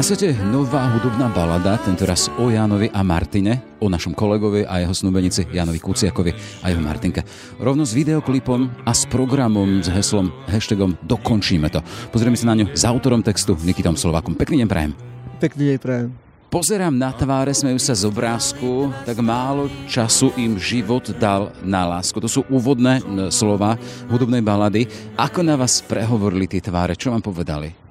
Na svete nová hudobná balada, tentoraz o Jánovi a Martine, o našom kolegovi a jeho snúbenici Jánovi Kuciakovi a jeho Martinke. Rovno s videoklipom a s programom s heslom, hashtagom Dokončíme to. Pozrieme sa na ňu s autorom textu Nikitom Slovákom. Pekný deň prajem. Pekný deň prajem. Pozerám na tváre, smejú sa z obrázku, tak málo času im život dal na lásku. To sú úvodné slova hudobnej balady. Ako na vás prehovorili tie tváre? Čo vám povedali?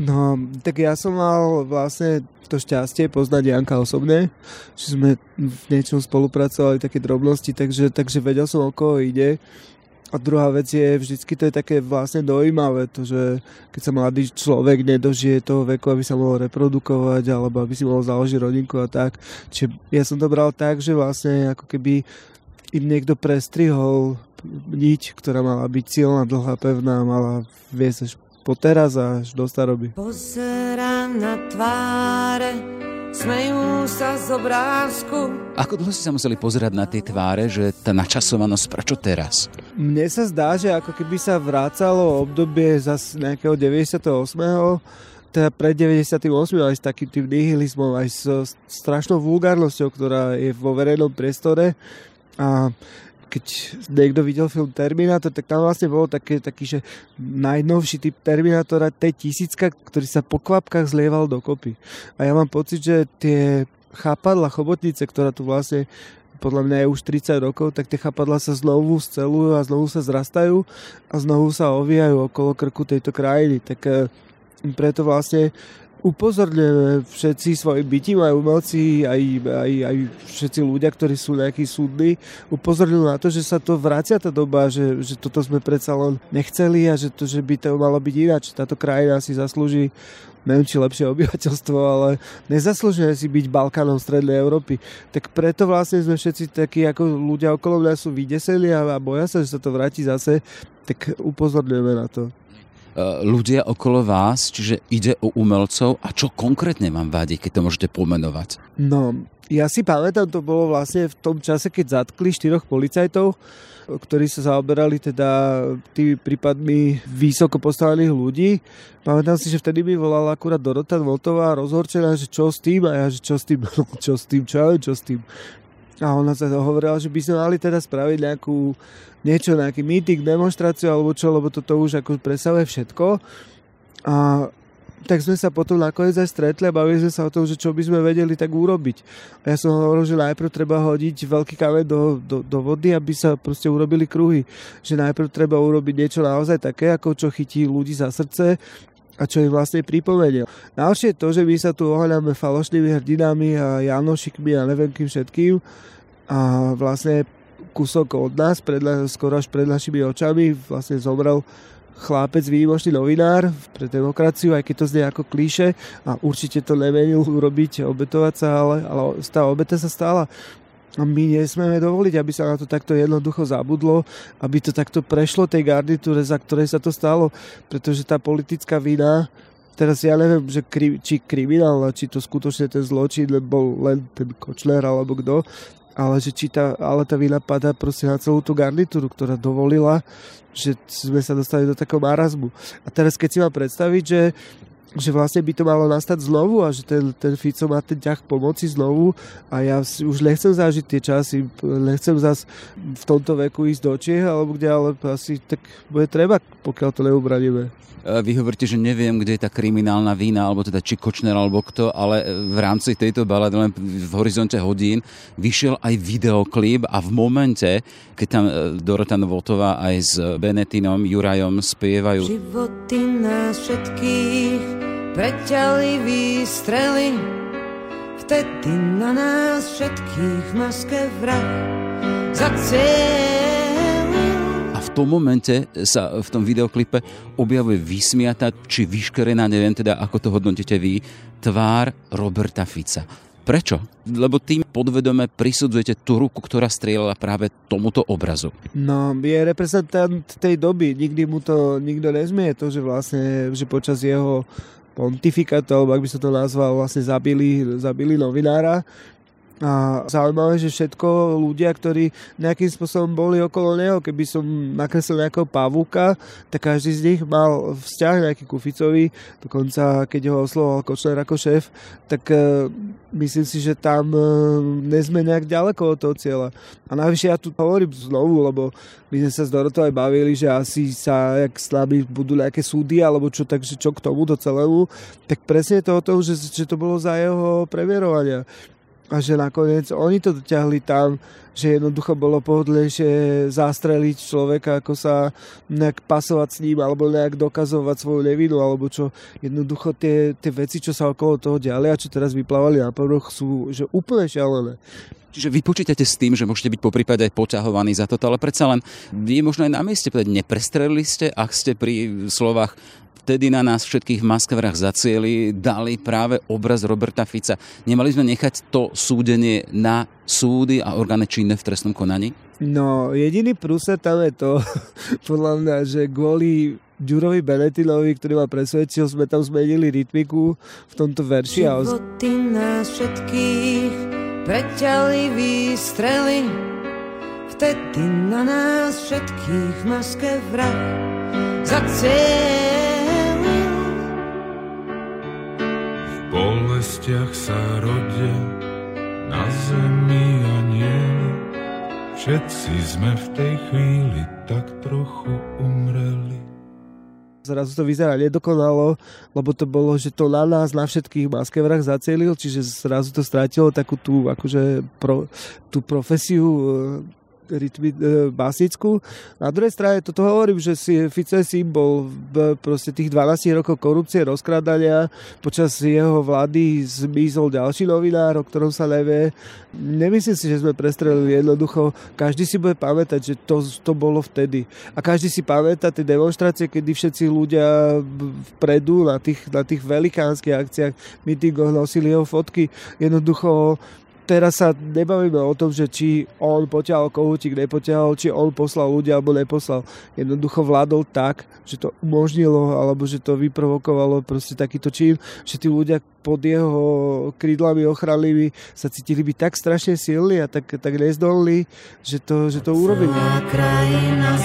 No, tak ja som mal vlastne to šťastie poznať Janka osobne, že sme v niečom spolupracovali, také drobnosti, takže, takže vedel som, o koho ide. A druhá vec je, vždycky to je také vlastne dojímavé, to, že keď sa mladý človek nedožije toho veku, aby sa mohol reprodukovať, alebo aby si mohol založiť rodinku a tak. Čiže ja som to bral tak, že vlastne ako keby im niekto prestrihol niť, ktorá mala byť silná, dlhá, pevná, mala viesť až po teraz až do staroby. Pozerám na tváre, smejú sa z obrázku. Ako dlho ste sa museli pozerať na tie tváre, že tá načasovanosť, prečo teraz? Mne sa zdá, že ako keby sa vrácalo obdobie zase nejakého 98 teda pred 98, aj s takým tým nihilizmom, aj s strašnou vulgárnosťou, ktorá je vo verejnom priestore. A keď niekto videl film Terminátor, tak tam vlastne bolo také, taký, že najnovší typ Terminátora T-1000, ktorý sa po kvapkách zlieval dokopy. A ja mám pocit, že tie chápadla chobotnice, ktorá tu vlastne podľa mňa je už 30 rokov, tak tie chapadla sa znovu scelujú a znovu sa zrastajú a znovu sa ovíjajú okolo krku tejto krajiny. Tak eh, preto vlastne upozorňujeme všetci svojim bytím, aj umelci, aj, aj, aj všetci ľudia, ktorí sú nejakí súdni, upozorňujú na to, že sa to vracia tá doba, že, že toto sme predsa len nechceli a že, to, že by to malo byť ináč. Táto krajina si zaslúži neviem, či lepšie obyvateľstvo, ale nezaslúžime si byť Balkánom Strednej Európy. Tak preto vlastne sme všetci takí, ako ľudia okolo mňa sú vydeseli a boja sa, že sa to vráti zase, tak upozorňujeme na to. E, ľudia okolo vás, čiže ide o umelcov a čo konkrétne vám vadí, keď to môžete pomenovať? No, ja si pamätám, to bolo vlastne v tom čase, keď zatkli štyroch policajtov, ktorí sa zaoberali teda tými prípadmi vysoko postavených ľudí. Pamätám si, že vtedy mi volala akurát Dorota Voltová rozhorčená, že čo s tým a ja, že čo s tým, čo s tým, čo, čo s tým. A ona sa hovorila, že by sme mali teda spraviť nejakú niečo, nejaký meeting, demonstráciu alebo čo, lebo toto už ako presahuje všetko. A tak sme sa potom nakoniec aj stretli a bavili sme sa o tom, že čo by sme vedeli tak urobiť. A ja som hovoril, že najprv treba hodiť veľký kameň do, do, do vody, aby sa proste urobili kruhy. Že najprv treba urobiť niečo naozaj také, ako čo chytí ľudí za srdce a čo im vlastne pripomenie. Ďalšie to, že my sa tu ohľadáme falošnými hrdinami a Janošikmi a neviem kým všetkým a vlastne kúsok od nás, pred, skoro až pred našimi očami vlastne zomrel chlápec, výnimočný novinár pre demokraciu, aj keď to znie ako klíše a určite to nemenil urobiť, obetovať sa, ale, ale tá obeta sa stala. A my nesmieme dovoliť, aby sa na to takto jednoducho zabudlo, aby to takto prešlo tej garnitúre, za ktorej sa to stalo, pretože tá politická vina, teraz ja neviem, že kri, či kriminál, či to skutočne ten zločin bol len ten Kočner alebo kto, ale že či tá, ale tá vina padá proste na celú tú garnitúru, ktorá dovolila, že sme sa dostali do takého marazmu. A teraz keď si mám predstaviť, že že vlastne by to malo nastať znovu a že ten, ten Fico má ten ťah pomoci znovu a ja si už nechcem zažiť tie časy, nechcem zase v tomto veku ísť do Čiech alebo kde, ale asi tak bude treba, pokiaľ to neubraníme. E, vy hovoríte, že neviem, kde je tá kriminálna vína, alebo teda či Kočner, alebo kto, ale v rámci tejto balady len v horizonte hodín vyšiel aj videoklip a v momente, keď tam e, Dorota Novotová aj s Benetinom, Jurajom spievajú Životy nás všetkých preťali výstrely Vtedy na nás všetkých maske vrah zaciel tom momente sa v tom videoklipe objavuje vysmiata, či vyškerená, neviem teda, ako to hodnotíte vy, tvár Roberta Fica. Prečo? Lebo tým podvedome prisudzujete tú ruku, ktorá strieľala práve tomuto obrazu. No, je reprezentant tej doby. Nikdy mu to nikto nezmie. To, že vlastne, že počas jeho pontifikátu, alebo ak by sa to nazval, vlastne zabili, zabili novinára, a zaujímavé, že všetko ľudia, ktorí nejakým spôsobom boli okolo neho, keby som nakreslil nejakého pavúka, tak každý z nich mal vzťah nejaký kuficový, dokonca keď ho oslovoval Kočner ako šéf, tak uh, myslím si, že tam uh, nezme nejak ďaleko od toho cieľa. A najvyššie ja tu hovorím znovu, lebo my sme sa s Dorotou aj bavili, že asi sa, jak s budú nejaké súdy, alebo čo, takže čo k tomu do celému, tak presne to o tom, že, že to bolo za jeho previerovania a že nakoniec oni to dotiahli tam, že jednoducho bolo pohodlejšie zastreliť človeka, ako sa nejak pasovať s ním, alebo nejak dokazovať svoju nevinu, alebo čo. Jednoducho tie, tie veci, čo sa okolo toho diali a čo teraz vyplávali na povrch, sú že úplne šialené. Čiže vy počítate s tým, že môžete byť po prípade aj poťahovaní za toto, ale predsa len je možno aj na mieste povedať, neprestrelili ste, ak ste pri slovách vtedy na nás všetkých v maskavrách zacieli, dali práve obraz Roberta Fica. Nemali sme nechať to súdenie na súdy a orgány činné v trestnom konaní? No, jediný prúser tam je to, podľa mňa, že kvôli Ďurovi Benetilovi, ktorý ma presvedčil, sme tam zmenili rytmiku v tomto verši. Životy nás všetkých preťali výstrely, vtedy na nás všetkých maske vrah zaciel. Bolestiach sa rodia na zemi a nieli. Všetci sme v tej chvíli tak trochu umreli. Zrazu to vyzerá nedokonalo, lebo to bolo, že to na nás, na všetkých maskevrách zacielil, čiže zrazu to strátilo takú tú, akože pro, tú profesiu rytmi, e, básnickú. Na druhej strane toto hovorím, že si Fico je symbol proste tých 12 rokov korupcie, rozkrádania. Počas jeho vlády zmizol ďalší novinár, o ktorom sa nevie. Nemyslím si, že sme prestrelili jednoducho. Každý si bude pamätať, že to, to bolo vtedy. A každý si pamätá tie demonstrácie, kedy všetci ľudia vpredu na tých, na tých velikánskych akciách, mítingoch nosili jeho fotky. Jednoducho teraz sa nebavíme o tom, že či on poťahol kohútik, nepoťahol, či on poslal ľudia alebo neposlal. Jednoducho vládol tak, že to umožnilo alebo že to vyprovokovalo proste takýto čin, že tí ľudia pod jeho krídlami ochrannými sa cítili byť tak strašne silní a tak, tak nezdolní, že to, že to urobili. Celá krajina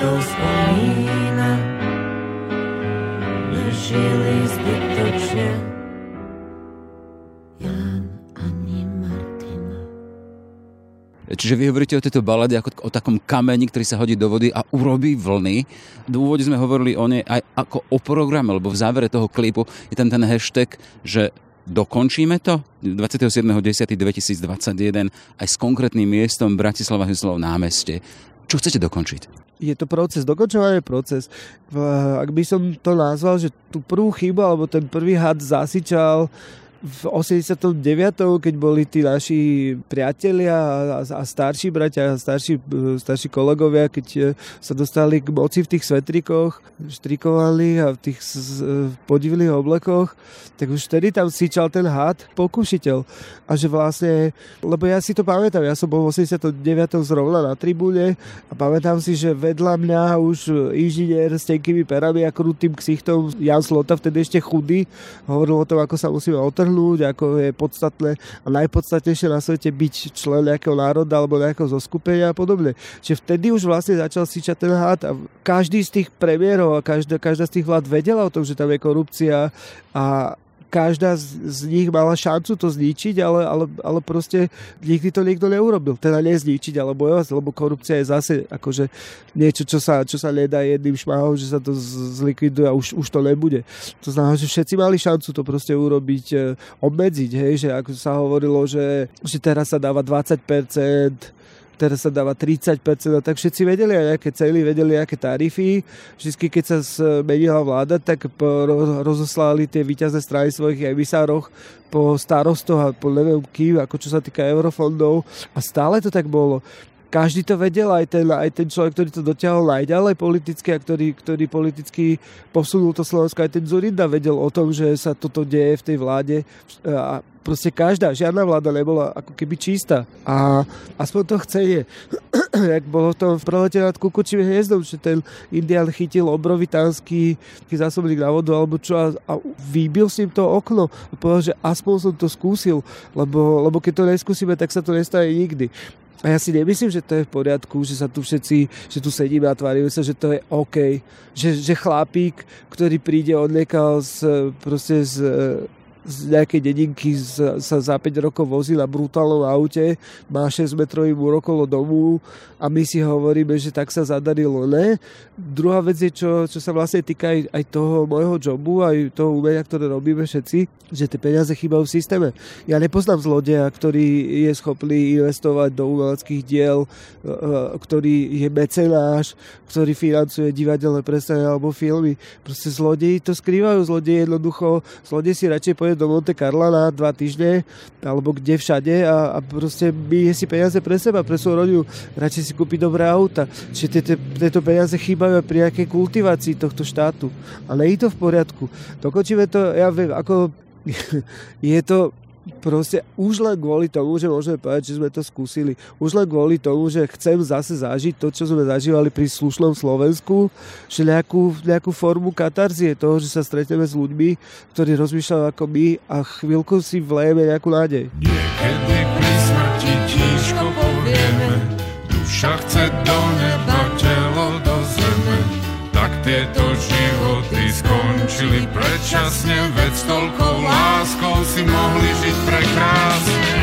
to spomína, zbytočne Čiže vy hovoríte o tejto balade ako o takom kameni, ktorý sa hodí do vody a urobí vlny. V úvode sme hovorili o nej aj ako o programe, lebo v závere toho klipu je tam ten hashtag, že dokončíme to 27.10.2021 aj s konkrétnym miestom Bratislava Hyslov námestie. Čo chcete dokončiť? je to proces, dokončovanie proces. Ak by som to nazval, že tú prvú chybu alebo ten prvý had zasičal v 89. keď boli tí naši priatelia a, a starší bratia a starší, starší kolegovia, keď e, sa dostali k moci v tých svetrikoch, štrikovali a v tých podivných oblekoch, tak už vtedy tam síčal ten had pokušiteľ. A že vlastne, lebo ja si to pamätám, ja som bol v 89. zrovna na tribúne a pamätám si, že vedľa mňa už inžinier s tenkými perami a krutým ksichtom Jan Slota, vtedy ešte chudý, hovoril o tom, ako sa musíme otrhnúť rozhodnúť, ako je podstatné a najpodstatnejšie na svete byť člen nejakého národa alebo nejakého zoskupenia a podobne. Čiže vtedy už vlastne začal síčať ten hád a každý z tých premiérov a každá, každá z tých vlád vedela o tom, že tam je korupcia a každá z, z nich mala šancu to zničiť, ale, ale, ale proste nikdy to niekto neurobil. Teda nezničiť, ale bojovať, lebo korupcia je zase akože niečo, čo sa, čo sa nedá jedným šmahom, že sa to zlikviduje a už, už to nebude. To znamená, že všetci mali šancu to proste urobiť, e, obmedziť, hej, že ako sa hovorilo, že, že teraz sa dáva 20% teraz sa dáva 30%, no tak všetci vedeli aj aké cely, vedeli aké tarify. Vždy, keď sa zmenila vláda, tak rozoslali tie výťazné strany svojich emisároch po starostoch a po neviem kým, ako čo sa týka eurofondov a stále to tak bolo. každý to vedel, aj ten, aj ten človek, ktorý to dotiahol najďalej politicky a ktorý, ktorý politicky posunul to Slovensko, aj ten Zurinda vedel o tom, že sa toto deje v tej vláde a proste každá, žiadna vláda nebola ako keby čistá. A aspoň to chcenie, jak bolo to v prelete nad Kukučím hniezdom, že ten Indian chytil obrovitánsky zásobník na vodu alebo čo a, a vybil s ním to okno a povedal, že aspoň som to skúsil, lebo, lebo keď to neskúsime, tak sa to nestane nikdy. A ja si nemyslím, že to je v poriadku, že sa tu všetci, že tu sedíme a tvárime sa, že to je OK. Že, že chlapík, ktorý príde odliekal z, proste z, z nejakej dedinky sa za 5 rokov vozil na brutálnom aute, má 6 metrový múr domu a my si hovoríme, že tak sa zadarilo. Ne. Druhá vec je, čo, čo sa vlastne týka aj, aj toho môjho jobu, aj toho umenia, ktoré robíme všetci, že tie peniaze chýbajú v systéme. Ja nepoznám zlodeja, ktorý je schopný investovať do umeleckých diel, e, e, ktorý je mecenáš, ktorý financuje divadelné predstavenia alebo filmy. Proste zlodeji to skrývajú, zlodeji jednoducho, zlodej si radšej pôjde do Monte Carla na dva týždne, alebo kde všade a, a proste bije si peniaze pre seba, pre svoju rodinu. Radšej si kúpi dobré auta. Čiže tieto peniaze chýbajú pri nejakej kultivácii tohto štátu. A nie je to v poriadku. Dokončíme to, ja viem, ako je to proste už len kvôli tomu, že môžeme povedať, že sme to skúsili, už len kvôli tomu, že chcem zase zažiť to, čo sme zažívali pri slušnom Slovensku, že nejakú, nejakú formu katarzie toho, že sa stretneme s ľuďmi, ktorí rozmýšľajú ako my a chvíľku si vlejeme nejakú nádej. Niekedy pri smrti tížko povieme, duša chce do neba, telo do zeme, tak tieto životy skončili predčasne, veď s láskou si mohli žiť prekrásne.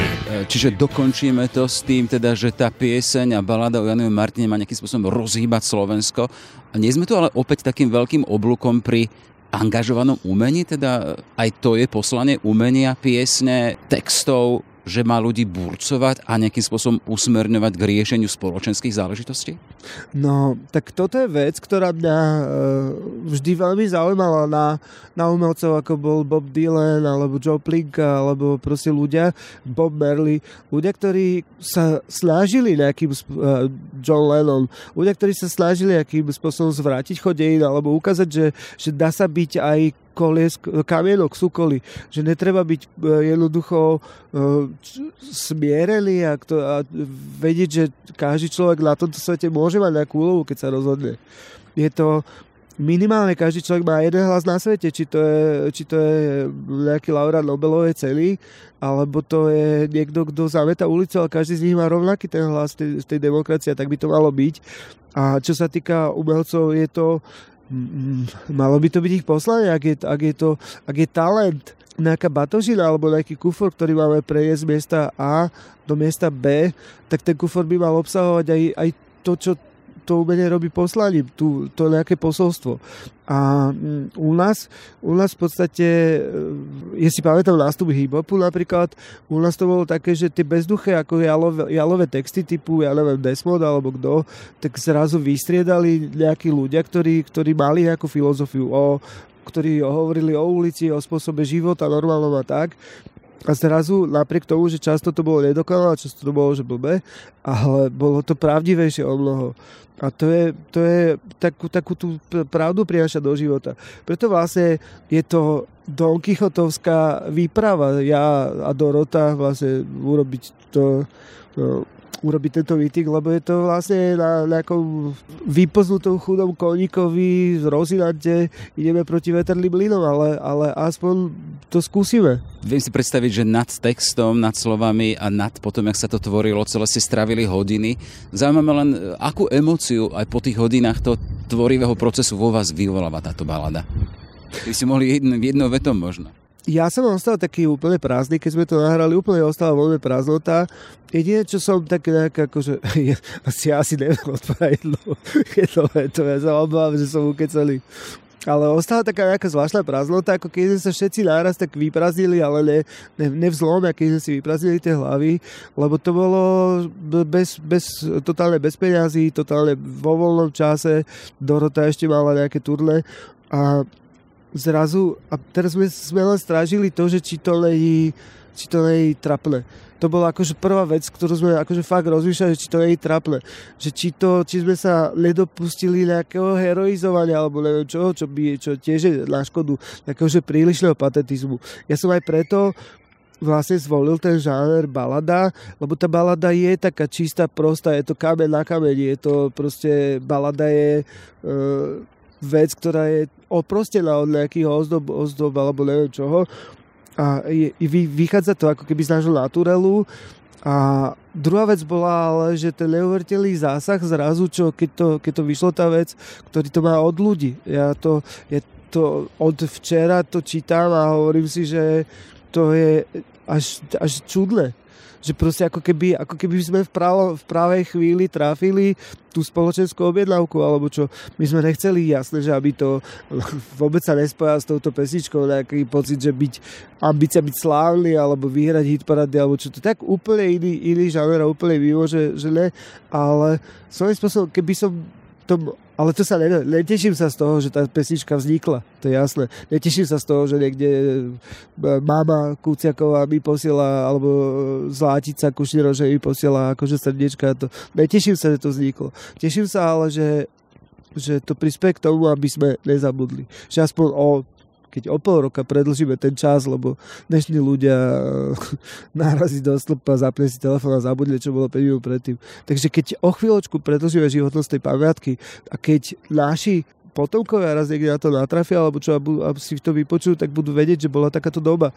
Čiže dokončíme to s tým, teda, že tá pieseň a balada o Janovi Martine má nejakým spôsobom rozhýbať Slovensko. A nie sme tu ale opäť takým veľkým oblúkom pri angažovanom umení, teda aj to je poslanie umenia, piesne, textov, že má ľudí burcovať a nejakým spôsobom usmerňovať k riešeniu spoločenských záležitostí? No, tak toto je vec, ktorá mňa e, vždy veľmi zaujímala na, na umelcov, ako bol Bob Dylan, alebo Joe Plinka, alebo proste ľudia, Bob Merley, ľudia, ktorí sa snažili nejakým, e, John Lennon, ľudia, ktorí sa snažili nejakým spôsobom zvrátiť chodejín, alebo ukázať, že, že dá sa byť aj koliesk, kamienok súkoly, že netreba byť e, jednoducho e, smierený a, to, a vedieť, že každý človek na tomto svete môže mať nejakú úlohu, keď sa rozhodne. Je to minimálne každý človek má jeden hlas na svete, či to je, či to je nejaký laureát Nobelovej cely, alebo to je niekto, kto zameta ulicu, ale každý z nich má rovnaký ten hlas v tej, tej demokracie, tak by to malo byť. A čo sa týka umelcov, je to malo by to byť ich poslanie, ak je, ak je, to, ak je talent nejaká batožina alebo nejaký kufor, ktorý máme prejsť z miesta A do miesta B, tak ten kufor by mal obsahovať aj, aj to, čo to umenie robí poslaním, tu, to nejaké posolstvo. A mm, u nás, u nás v podstate, je si pamätám nástup hip-hopu napríklad, u nás to bolo také, že tie bezduché ako jalové, jalové texty typu, ja neviem, Desmod alebo kto, tak zrazu vystriedali nejakí ľudia, ktorí, ktorí mali nejakú filozofiu o ktorí hovorili o ulici, o spôsobe života normálnom a tak. A zrazu, napriek tomu, že často to bolo nedokonalé, často to bolo, že blbé, ale bolo to pravdivejšie o mnoho. A to je, to je takú, takú tú pravdu prináša do života. Preto vlastne je to Don Quixotovská výprava. Ja a Dorota vlastne urobiť to no, urobiť tento meeting, lebo je to vlastne na nejakom vypoznutom chudom koníkovi z Rozinante ideme proti veterným mlynom, ale, ale aspoň to skúsime. Viem si predstaviť, že nad textom, nad slovami a nad potom, jak sa to tvorilo, celé si stravili hodiny. Zaujímavé len, akú emóciu aj po tých hodinách to tvorivého procesu vo vás vyvoláva táto balada. By si mohli jedno, jednou vetom možno ja som ostal taký úplne prázdny, keď sme to nahrali, úplne ostala voľne prázdnota. Jediné, čo som tak nejak akože, ja, asi, ja asi neviem odpovedať jedno, to ja sa obávam, že som ukecelý. Ale ostala taká nejaká zvláštna prázdnota, ako keď sme sa všetci náraz tak vyprazdnili, ale ne, ne, ne keď sme si vyprazdnili tie hlavy, lebo to bolo bez, bez, totálne bez peňazí, totálne vo voľnom čase, Dorota ešte mala nejaké turné a zrazu, a teraz sme, sme len strážili to, že či to není či to je trapné. To bola akože prvá vec, ktorú sme akože fakt rozmýšľali, či to nie je trapné. Že či, to, či sme sa nedopustili nejakého heroizovania alebo neviem čo, čo, by, čo tiež je na škodu nejakého že prílišného patetizmu. Ja som aj preto vlastne zvolil ten žáner balada, lebo tá balada je taká čistá, prostá, je to kameň na kameň, je to proste, balada je e, vec, ktorá je oprostená od nejakých ozdob, ozdob alebo neviem čoho a je, vychádza to ako keby z nášho naturelu a druhá vec bola ale, že ten neuveriteľný zásah zrazu, čo keď to, keď to vyšlo tá vec, ktorý to má od ľudí. Ja to, ja to od včera to čítam a hovorím si, že to je až, až čudné. Že proste ako keby, ako keby sme v, právo, v právej chvíli trafili tú spoločenskú objednávku, alebo čo. My sme nechceli jasné, že aby to vôbec sa nespoja s touto pesničkou, nejaký pocit, že byť ambícia byť slávny, alebo vyhrať hit parady, alebo čo to. Tak úplne iný, iný žáner a úplne mimo, že, že ne. Ale svojím spôsobom, keby som to ale to sa ne, neteším sa z toho, že tá pesnička vznikla, to je jasné. Neteším sa z toho, že niekde e, mama Kuciaková mi posiela, alebo Zlática Kušniro, že mi posiela akože srdiečka. To. Neteším sa, že to vzniklo. Teším sa ale, že, že to prispie k tomu, aby sme nezabudli. Že aspoň o keď o pol roka predlžíme ten čas, lebo dnešní ľudia nárazí do stĺpa, zapne si telefón a zabudne, čo bolo 5 minút predtým. Takže keď o chvíľočku predlžíme životnosť tej pamiatky a keď naši potomkovia raz niekde na to natrafia, alebo čo a si to vypočujú, tak budú vedieť, že bola takáto doba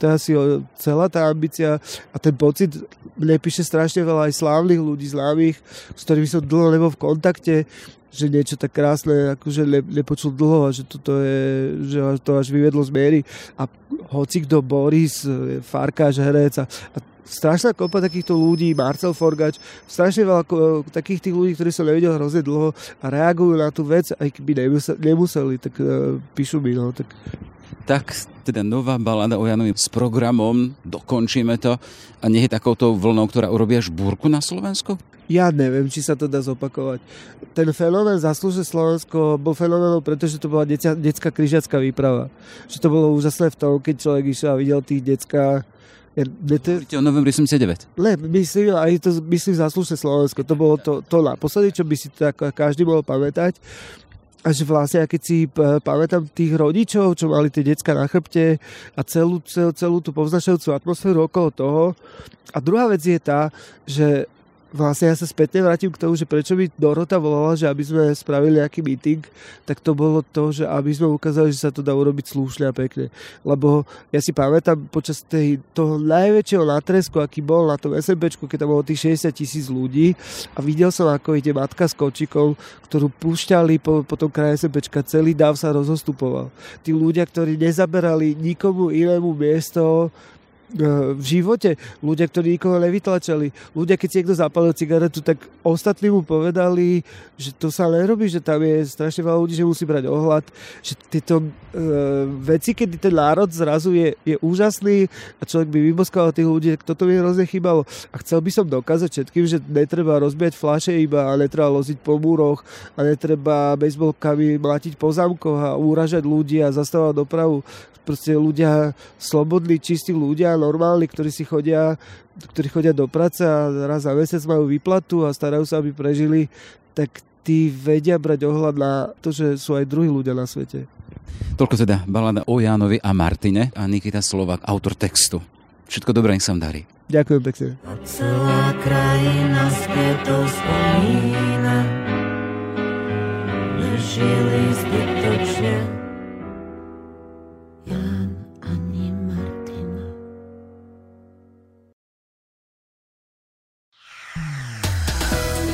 to je asi celá tá ambícia a ten pocit, mne píše strašne veľa aj slávnych ľudí, známych, s ktorými som dlho nebol v kontakte, že niečo tak krásne akože ne, nepočul dlho a že toto je, že to až vyvedlo z miery. A hoci kto Boris, Farkáš, herec a, a strašná kopa takýchto ľudí, Marcel Forgač, strašne veľa takých tých ľudí, ktorí som nevidel hrozne dlho a reagujú na tú vec, aj keby nemuseli tak uh, píšu mi, no, tak tak teda nová balada o Janovi s programom, dokončíme to a nie je takouto vlnou, ktorá urobí až búrku na Slovensku? Ja neviem, či sa to dá zopakovať. Ten fenomén Zaslúže Slovensko bol fenoménom, pretože to bola decia, detská križiacká výprava. Že to bolo úžasné v tom, keď človek išiel a videl tých detská ja, to... o novembri 79. Le, myslím, aj to myslím Zaslúže Slovensko. To bolo to, to naposledy, čo by si tak každý mohol pamätať. A že vlastne, keď si pamätám tých rodičov, čo mali tie decka na chrbte a celú, celú, celú tú povznašajúcu atmosféru okolo toho. A druhá vec je tá, že vlastne ja sa spätne vrátim k tomu, že prečo by Dorota volala, že aby sme spravili nejaký meeting, tak to bolo to, že aby sme ukázali, že sa to dá urobiť slušne a pekne. Lebo ja si pamätám počas tej, toho najväčšieho natresku, aký bol na tom SMPčku, keď tam bolo tých 60 tisíc ľudí a videl som, ako ide matka s kočikou, ktorú púšťali po, po tom kraje SMPčka, celý dáv sa rozostupoval. Tí ľudia, ktorí nezaberali nikomu inému miesto, v živote. Ľudia, ktorí nikoho nevytlačali. Ľudia, keď si niekto zapalil cigaretu, tak ostatní mu povedali, že to sa nerobí, že tam je strašne veľa ľudí, že musí brať ohľad. Že tieto uh, veci, kedy ten národ zrazu je, je úžasný a človek by vyboskal tých ľudí, tak toto mi hrozne chýbalo. A chcel by som dokázať všetkým, že netreba rozbiať flaše iba a netreba loziť po múroch a netreba baseballkami mlatiť po zámkoch a úražať ľudí a zastavovať dopravu proste ľudia, slobodní, čistí ľudia, normálni, ktorí si chodia, ktorí chodia do práce a raz za mesiac majú výplatu a starajú sa, aby prežili, tak tí vedia brať ohľad na to, že sú aj druhí ľudia na svete. Toľko teda balada o Jánovi a Martine a Nikita Slovak, autor textu. Všetko dobré, nech sa vám darí. Ďakujem pekne. A celá krajina to spomína, nežili zbytočne